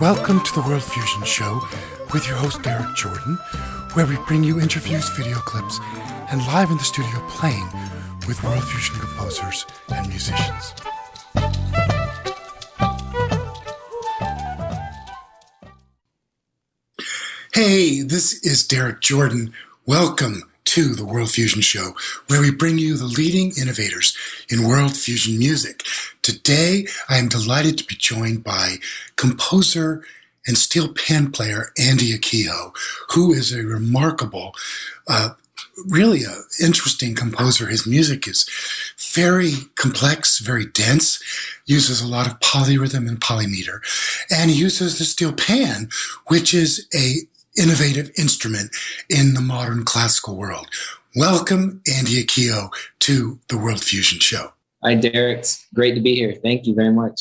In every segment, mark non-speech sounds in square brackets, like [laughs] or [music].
Welcome to the World Fusion Show with your host Derrik Jordan, where we bring you interviews, video clips, and live in the studio playing with World Fusion composers and musicians. Hey, this is Derrik Jordan. Welcome to the World Fusion Show, where we bring you the leading innovators in world fusion music. Today, I am delighted to be joined by composer and steel pan player Andy Akiho, who is a remarkable, uh, really a interesting composer. His music is very complex, very dense, uses a lot of polyrhythm and polymeter, and he uses the steel pan, which is a innovative instrument in the modern classical world. Welcome, Andy Akiho, to the World Fusion Show. Hi, Derrik. It's great to be here. Thank you very much.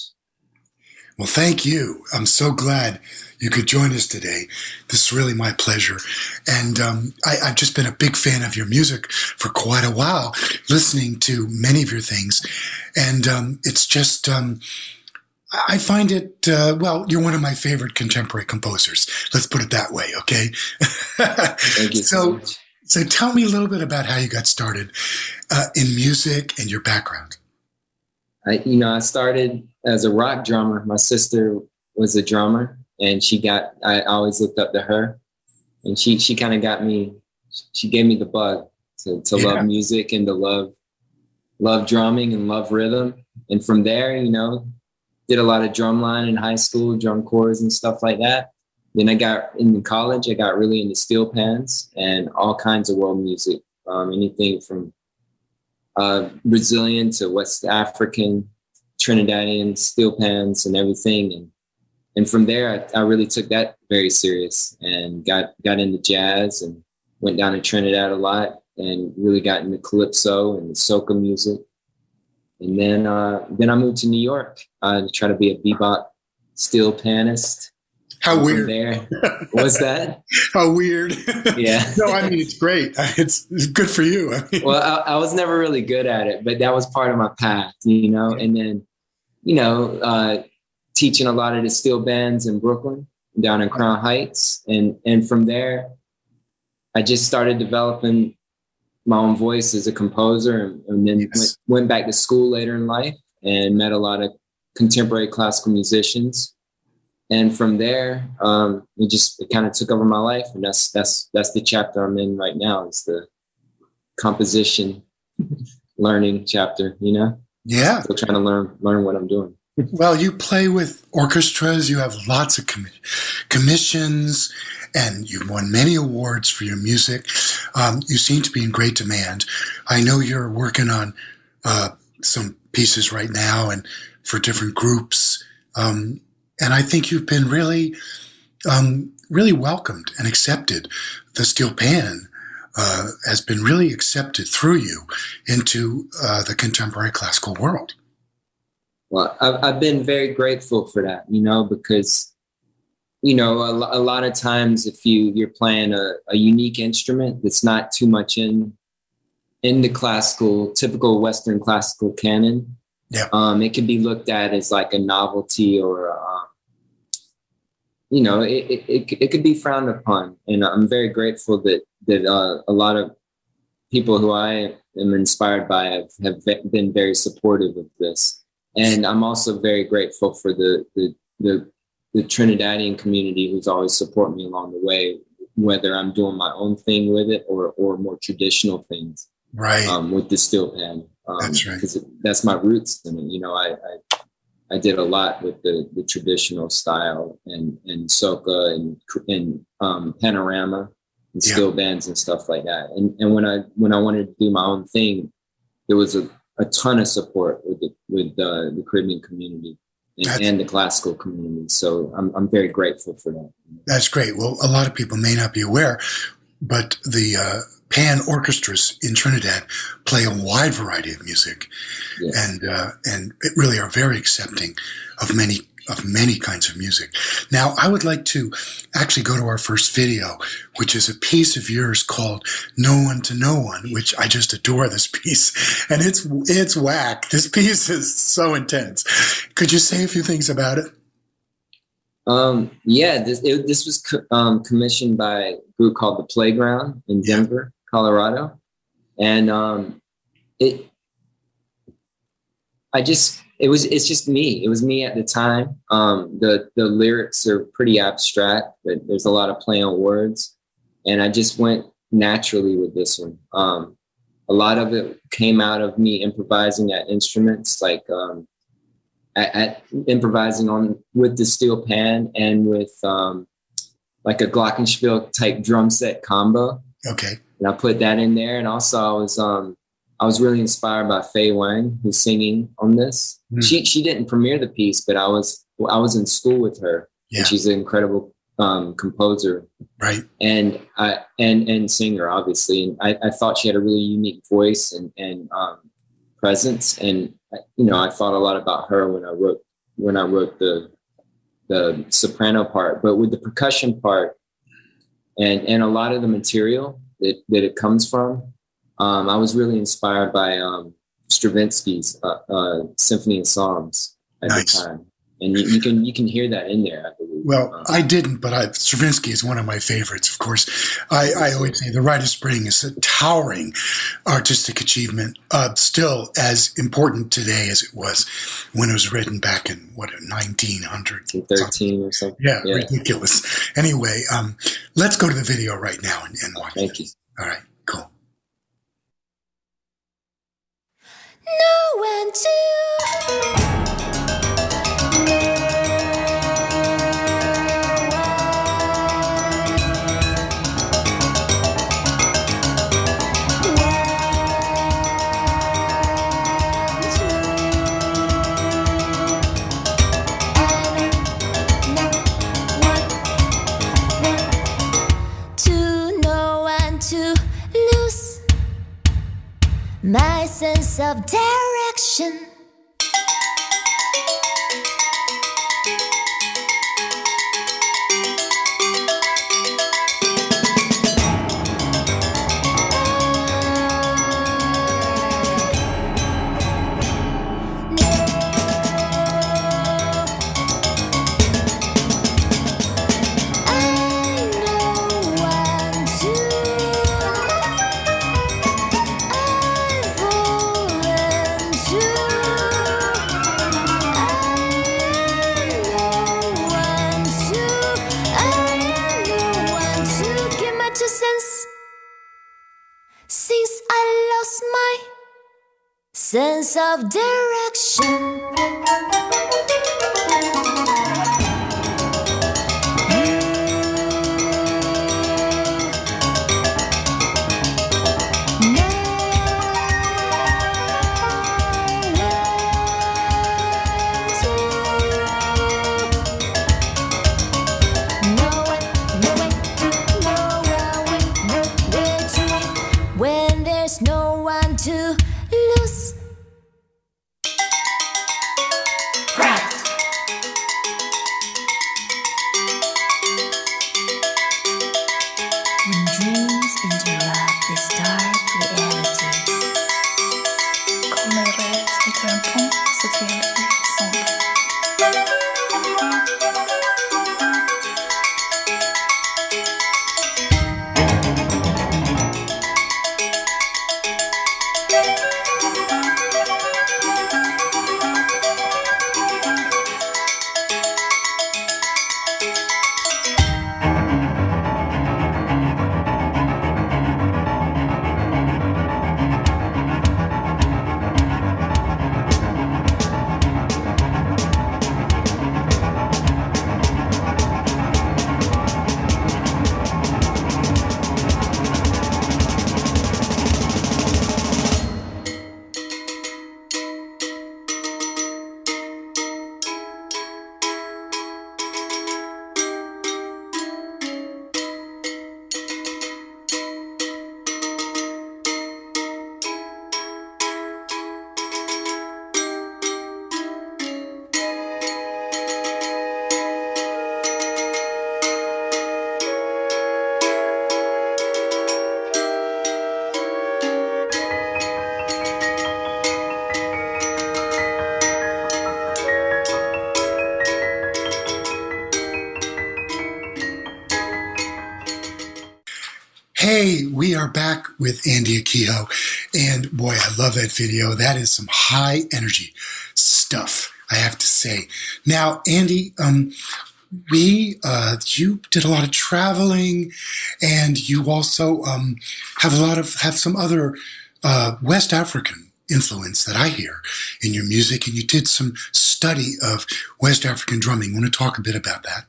Well, thank you. I'm so glad you could join us today. This is really my pleasure. And um, I, have just been a big fan of your music for quite a while, listening to many of your things. And um, it's just, um, I find it, uh, well, you're one of my favorite contemporary composers. Let's put it that way, okay? Thank you [laughs] so, so, so tell me a little bit about how you got started uh, in music and your background. I, you know, I started as a rock drummer. My sister was a drummer, and she got. I always looked up to her, and she she kind of got me. She gave me the bug to to yeah. love music and to love love drumming and love rhythm. And from there, you know, did a lot of drumline in high school, drum corps and stuff like that. Then I got in college. I got really into steel pans and all kinds of world music, um, anything from uh, Brazilian to West African, Trinidadian steel pans and everything. And and from there, I, I, really took that very serious and got got into jazz and went down to Trinidad a lot and really got into calypso and soca music. And then uh, then I moved to New York uh, to try to be a bebop steel panist. How weird! There, what's that? [laughs] How weird! Yeah. [laughs] no, I mean it's great. [laughs] It's, it's good for you. I mean. Well, I, I, was never really good at it, but that was part of my path, you know. And then, you know, uh, teaching a lot of the steel bands in Brooklyn, down in Crown Heights, and and from there, I just started developing my own voice as a composer, and, and then yes. went, went back to school later in life and met a lot of contemporary classical musicians. And from there um, it just it kind of took over my life and that's that's that's the chapter i'm in right now is the composition [laughs] learning chapter you know? Yeah. Still trying to learn learn what i'm doing. Well you play with orchestras you have lots of com- commissions and you've won many awards for your music um, you seem to be in great demand i know you're working on uh, some pieces right now and for different groups um, and I think you've been really, um, really welcomed and accepted. The steel pan uh, has been really accepted through you into uh, the contemporary classical world. Well, I've, I've, been very grateful for that, you know, because you know a, a lot of times if you you're playing a, a unique instrument that's not too much in in the classical typical Western classical canon, yeah. Um, it can be looked at as like a novelty or, um, you know, it, it, it, it, could be frowned upon. And I'm very grateful that, that uh, a lot of people who I am inspired by have, have been very supportive of this. And I'm also very grateful for the, the, the, the Trinidadian community who's always supported me along the way, whether I'm doing my own thing with it or, or more traditional things right um, with the steel pan um, that's right. Because that's my roots. And you know, I, I, I did a lot with the, the traditional style and and soca and and um, panorama and steel yeah. bands and stuff like that. And and when I when I wanted to do my own thing, there was a, a ton of support with the with uh, the Caribbean community. And, and, the classical community. So I'm, I'm very grateful for that. That's great. Well, a lot of people may not be aware, but the uh, pan orchestras in Trinidad play a wide variety of music, yes. and uh, and it really are very accepting of many of many kinds of music. Now, I would like to actually go to our first video, which is a piece of yours called No One to No One, which I just adore this [laughs] piece. And it's, it's whack. This piece is so intense. Could you say a few things about it? Um, yeah, this, it, this was co- um, commissioned by a group called The Playground in Denver, yeah. Colorado. And um, it, I just it was it's just me. It was me at the time. Um, the the lyrics are pretty abstract, but there's a lot of play on words, and I just went naturally with this one. Um, a lot of it came out of me improvising at instruments, like um, at, at, improvising on with the steel pan and with um, like a glockenspiel type drum set combo. Okay, and I put that in there, and also I was um, I was really inspired by Fay Wang, who's singing on this. Mm. She she didn't premiere the piece, but I was I was in school with her, yeah. and she's an incredible um, composer, right? And I and and singer, obviously. And I, I thought she had a really unique voice and and um, presence, and you know I thought a lot about her when I wrote when I wrote the the soprano part, but with the percussion part and and a lot of the material that that it comes from um, I was really inspired by um, Stravinsky's uh, uh, Symphony and Psalms at nice. the time, and you, you, can you can hear that in there. I believe. Well, um, I didn't, but I, Stravinsky is one of my favorites. Of course, I, I always say the Rite of Spring is a towering artistic achievement, uh, still as important today as it was when it was written back in what 1900, 13 or something. Yeah, yeah, ridiculous. Anyway, um, let's go to the video right now and, and watch. Thank you. All right. Know one to. My sense of direction. Hey, we are back with Andy Akiho. And boy, I love that video. That is some high energy stuff, I have to say. Now, Andy, um, we uh, you did a lot of traveling and you also um, have a lot of have some other uh, west african influence that i hear in your music and you did some study of west african drumming want to talk a bit about that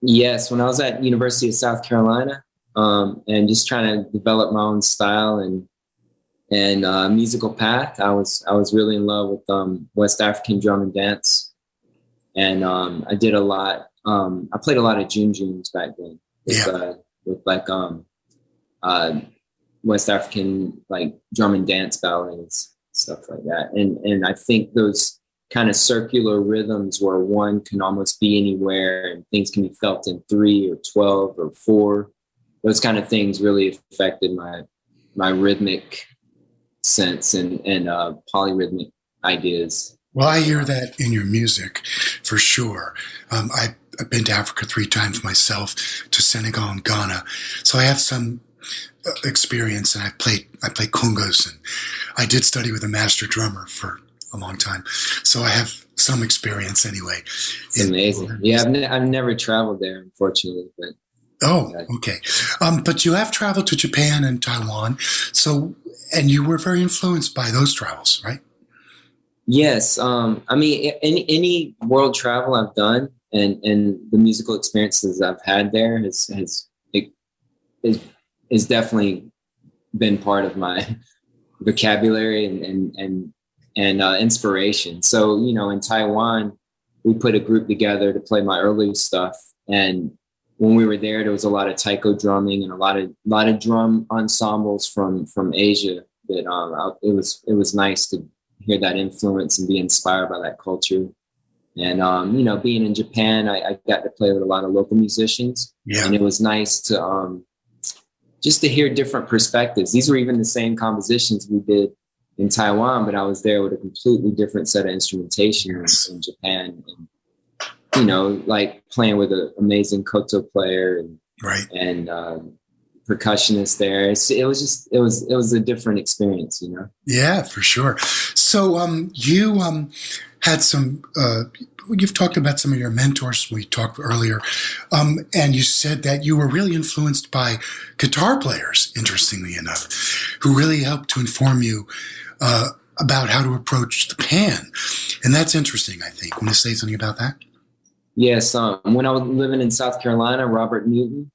yes when i was at university of south carolina um, and just trying to develop my own style and and uh, musical path. I was I was really in love with um, West African drum and dance, and um, I did a lot. Um, I played a lot of djun djuns back then with, Yeah. uh, with like um, uh, West African like drum and dance ballets, stuff like that. And and I think those kind of circular rhythms where one can almost be anywhere and things can be felt in three or twelve or four. Those kind of things really affected my my rhythmic sense and and uh, polyrhythmic ideas. well i hear that in your music for sure um, I, i've been to africa three times myself to senegal and ghana so i have some uh, experience and i played i play congas and i did study with a master drummer for a long time so i have some experience anyway It's amazing. Yeah, I've, ne- I've never traveled there, unfortunately, but Oh, okay. Um, but you have traveled to Japan and Taiwan, so and you were very influenced by those travels, right? Yes, um, I mean, any any world travel I've done and and the musical experiences I've had there has has it is is definitely been part of my [laughs] vocabulary and and and and uh, inspiration. So you know, in Taiwan, we put a group together to play my early stuff, and when we were there, there was a lot of taiko drumming and a lot of lot of drum ensembles from from Asia. That um, I- it was it was nice to hear that influence and be inspired by that culture. And um, you know, being in Japan, I, I got to play with a lot of local musicians, Yeah. and it was nice to um, just to hear different perspectives. These were even the same compositions we did in Taiwan, but I was there with a completely different set of instrumentation Yes. in, in Japan. And, you know, like playing with an amazing koto player and Right. and um, percussionist there. It's, it was just it was it was a different experience, you know. Yeah, for sure. So, um, you um, had some. Uh, you've talked about some of your mentors. We talked earlier, um, and you said that you were really influenced by guitar players. Interestingly enough, who really helped to inform you uh, about how to approach the pan, and that's interesting. I think. Want to say something about that? Yes, um, when I was living in South Carolina, Robert Newton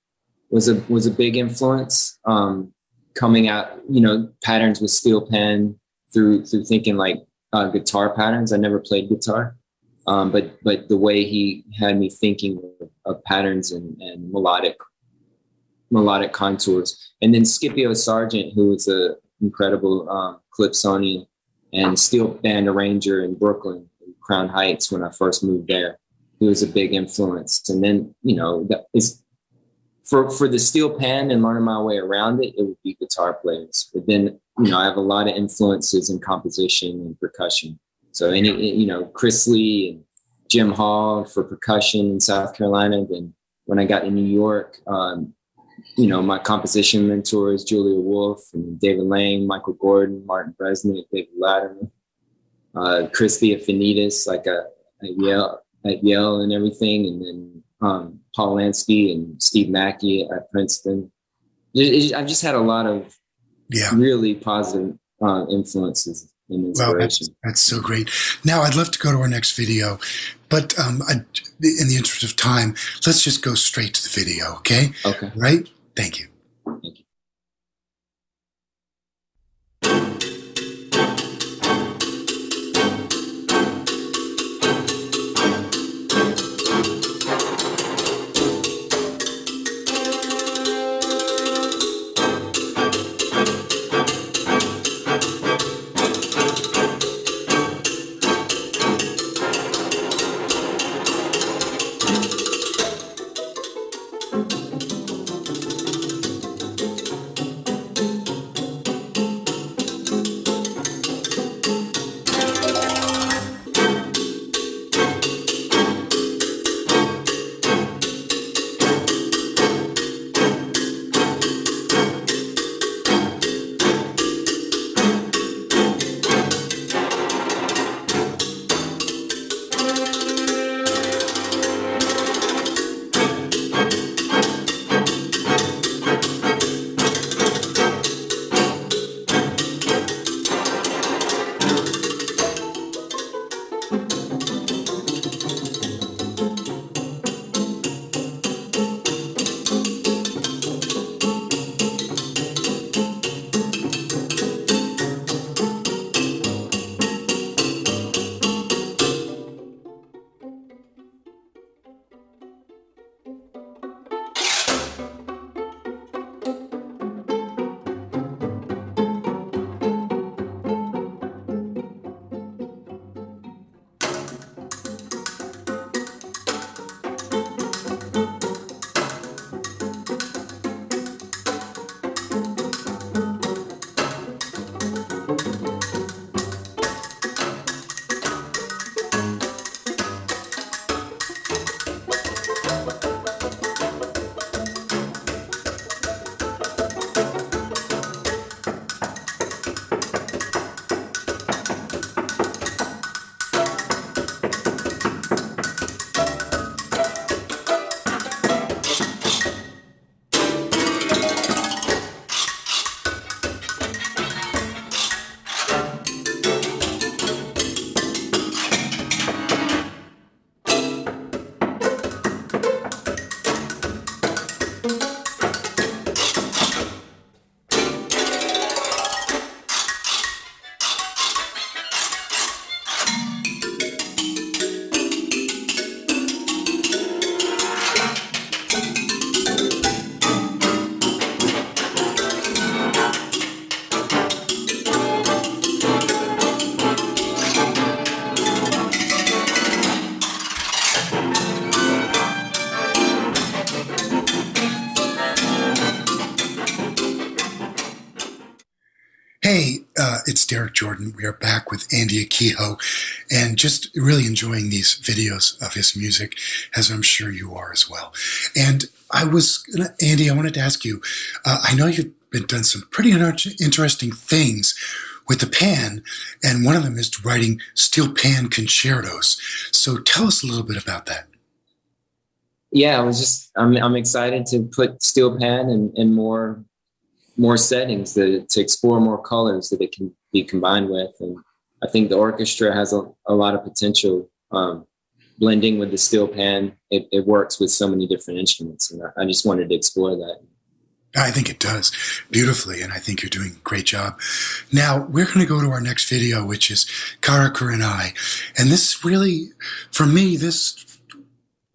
was a was a big influence. Um, coming out, you know, patterns with steel pan through through thinking like uh, guitar patterns. I never played guitar, um, but but the way he had me thinking of, patterns and, and melodic melodic contours, and then Scipio Sargent, who was a incredible um, Calypsonian and steel band arranger in Brooklyn, Crown Heights, when I first moved there he was a big influence. And then, you know, that is for for the steel pan and learning my way around it, it would be guitar players. But then, you know, I have a lot of influences in composition and percussion. So any you know, Chris Lee and Jim Hall for percussion in South Carolina. Then when I got to New York, um, you know, my composition mentors, Julia Wolfe and David Lang, Michael Gordon, Martin Bresnick, David Latterman, uh, Chris Theofanidis, like a, a Yale at Yale and everything, and then um, Paul Lansky and Steve Mackey at Princeton. It- it- I've just had a lot of Yeah. really positive uh, influences Well, that's, that's so great. Now, I'd love to go to our next video, but um, I, in the interest of time, let's just go straight to the video, okay? okay. Right? Thank you. Thank you. Derrik Jordan. We are back with Andy Akiho and just really enjoying these videos of his music, as I'm sure you are as well. And I was, Andy, I wanted to ask you, uh, I know you've been done some pretty interesting things with the pan, and one of them is writing steel pan concertos. So tell us a little bit about that. Yeah, I was just I'm I'm excited to put steel pan in, more more settings to explore more colors that it can be combined with, and I think the orchestra has a, a lot of potential. Um, blending with the steel pan, it, it, works with so many different instruments, and I, I just wanted to explore that. I think it does beautifully, and I think you're doing a great job. Now, we're going to go to our next video, which is Karakurenai. And this really, for me, this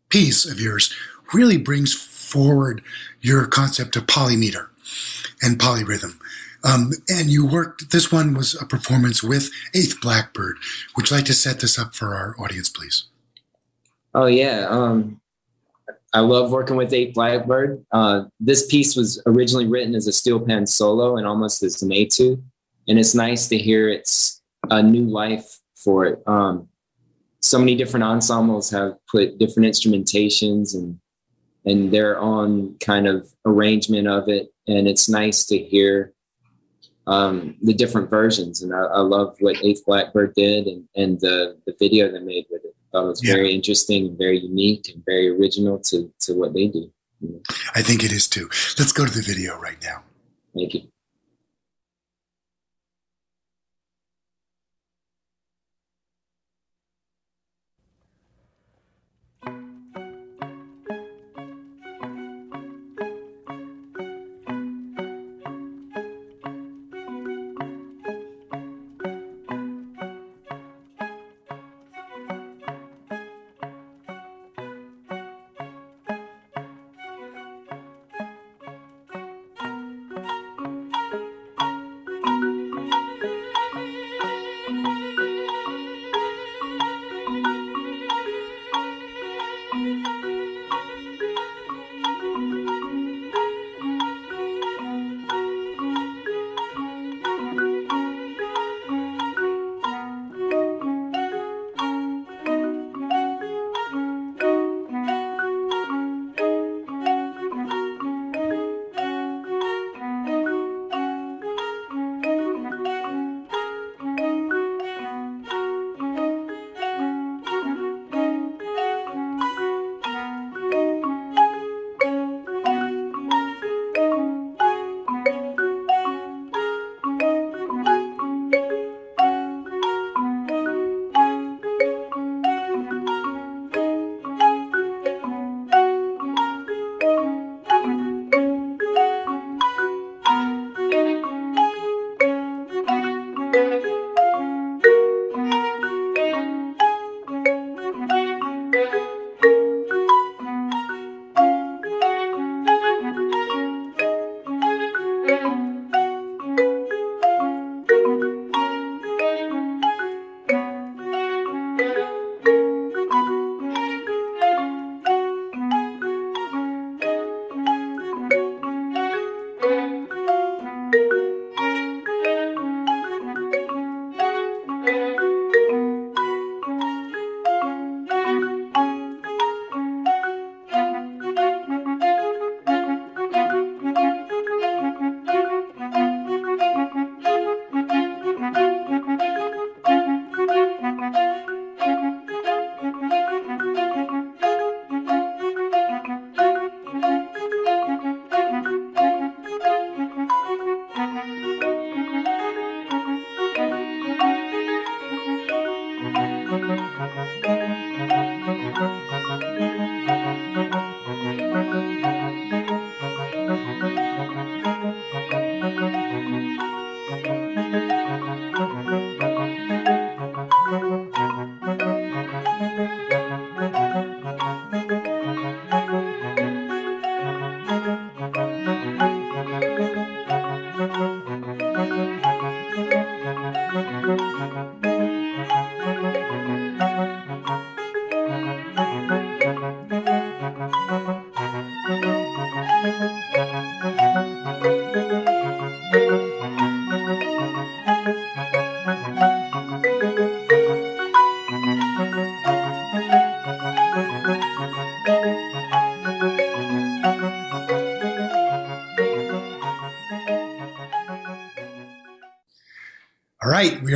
piece of yours really brings forward your concept of polymeter and polyrhythm. Um, and you worked, this one was a performance with Eighth Blackbird. Would you like to set this up for our audience, please? Oh, yeah. Um, I love working with Eighth Blackbird. Uh, this piece was originally written as a steel pan solo and almost as an etude, and it's nice to hear it's a new life for it. Um, so many different ensembles have put different instrumentations and and their own kind of arrangement of it, and it's nice to hear um, the different versions. And I, I, love what Eighth Blackbird did and, and the the video they made with it thought it was yeah. very interesting and very unique and very original to, to what they do. I think it is too. Let's go to the video right now. Thank you.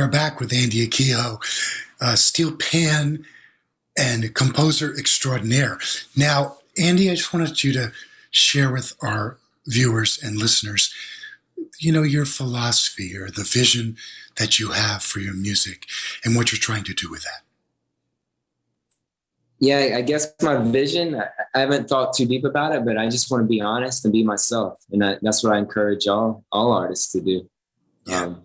Are back with Andy Akiho, uh, steel pan and composer extraordinaire. Now, Andy, I just wanted you to share with our viewers and listeners, you know, your philosophy or the vision that you have for your music and what you're trying to do with that. Yeah, I guess my vision, I haven't thought too deep about it, but I just want to be honest and be myself. And I, that's what I encourage all, all artists to do. Yeah. Um,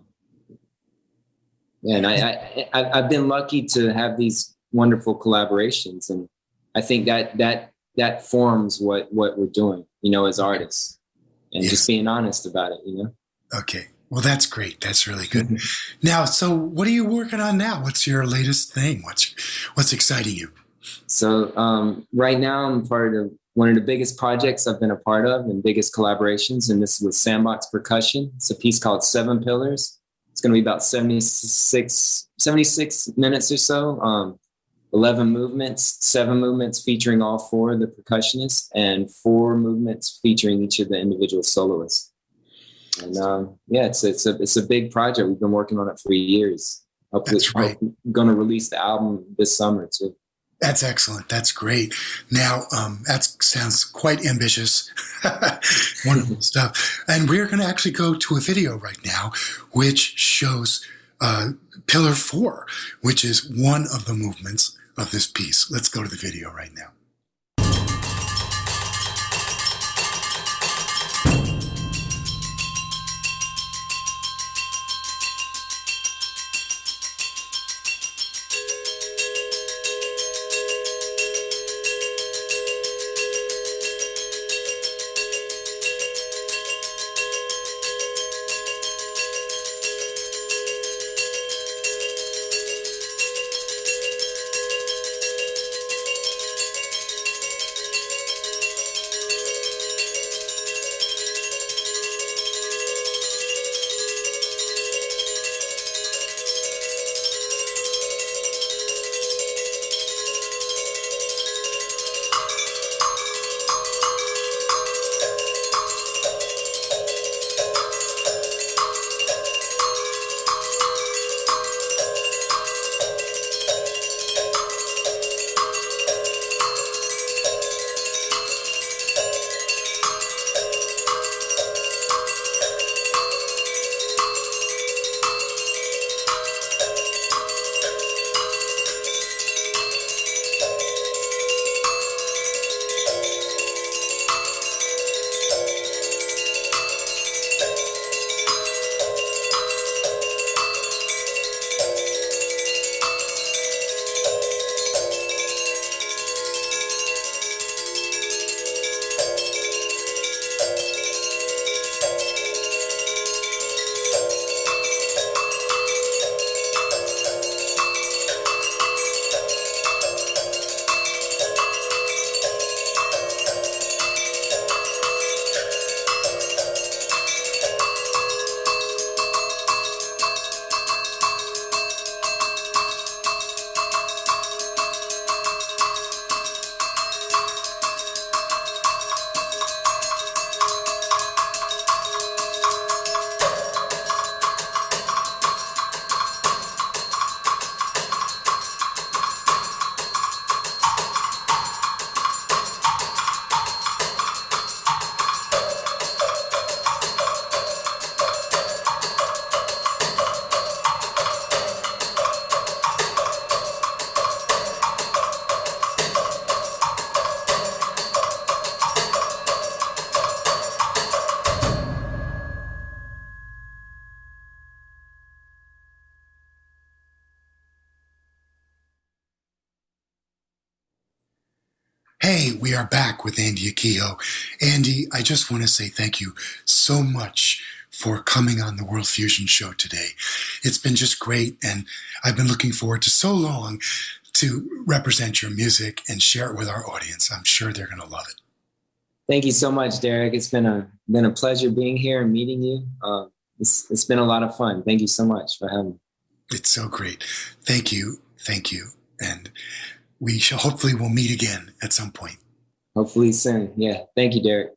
and I, I, I've been lucky to have these wonderful collaborations. And I think that, that, that forms what, what we're doing, you know, as artists and Yes. just being honest about it, you know? Okay. Well, that's great. That's really good. now, so what are you working on now? What's your latest thing? What's what's exciting you? So um, right now, I'm part of one of the biggest projects I've been a part of and biggest collaborations, and this is with Sandbox Percussion. It's a piece called Seven Pillars. It's going to be about 76, 76 minutes or so. Um, 11 movements, seven movements featuring all four of the percussionists, and four movements featuring each of the individual soloists. And um, yeah, it's it's a it's a big project. We've been working on it for years. That's right. Going to release the album this summer too. That's excellent. That's great. Now, um, that sounds quite ambitious. [laughs] Wonderful stuff. And we're going to actually go to a video right now, which shows uh, Pillar Four, which is one of the movements of this piece. Let's go to the video right now. Are back with Andy Akiho. Andy, I just want to say thank you so much for coming on the World Fusion Show today. It's been just great, and I've been looking forward to so long to represent your music and share it with our audience. I'm sure they're going to love it. Thank you so much, Derrik. It's been a been a pleasure being here and meeting you. Uh, it's, it's been a lot of fun. Thank you so much for having me. It's so great. Thank you. Thank you. And we shall hopefully we'll meet again at some point. Hopefully soon. Yeah. Thank you, Derrik.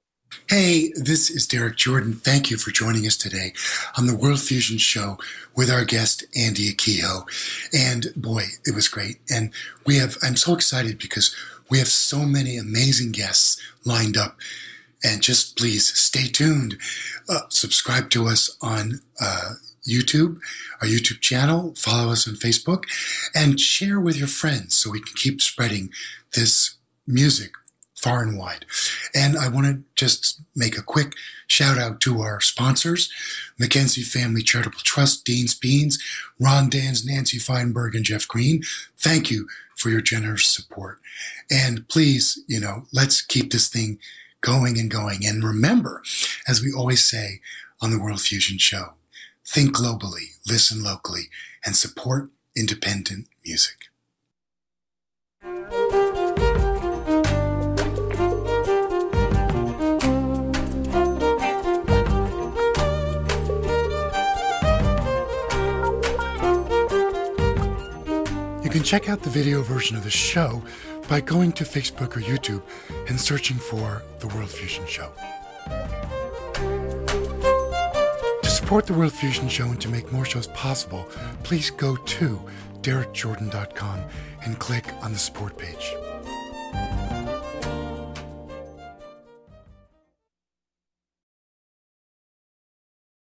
Hey, this is Derrik Jordan. Thank you for joining us today on the World Fusion Show with our guest, Andy Akiho. And boy, it was great. And we have, I'm so excited because we have so many amazing guests lined up. And just please stay tuned. Uh, subscribe to us on uh, YouTube, our YouTube channel, follow us on Facebook, and share with your friends so we can keep spreading this music far and wide. And I want to just make a quick shout out to our sponsors, Mackenzie Family Charitable Trust, Dean's Beans, Ron Dans, Nancy Feinberg, and Jeff Green. Thank you for your generous support. And please, you know, let's keep this thing going and going. And remember, as we always say on the World Fusion Show, think globally, listen locally, and support independent music. You can check out the video version of the show by going to Facebook or YouTube and searching for The World Fusion Show. To support The World Fusion Show and to make more shows possible, please go to derrikjordan.com and click on the support page.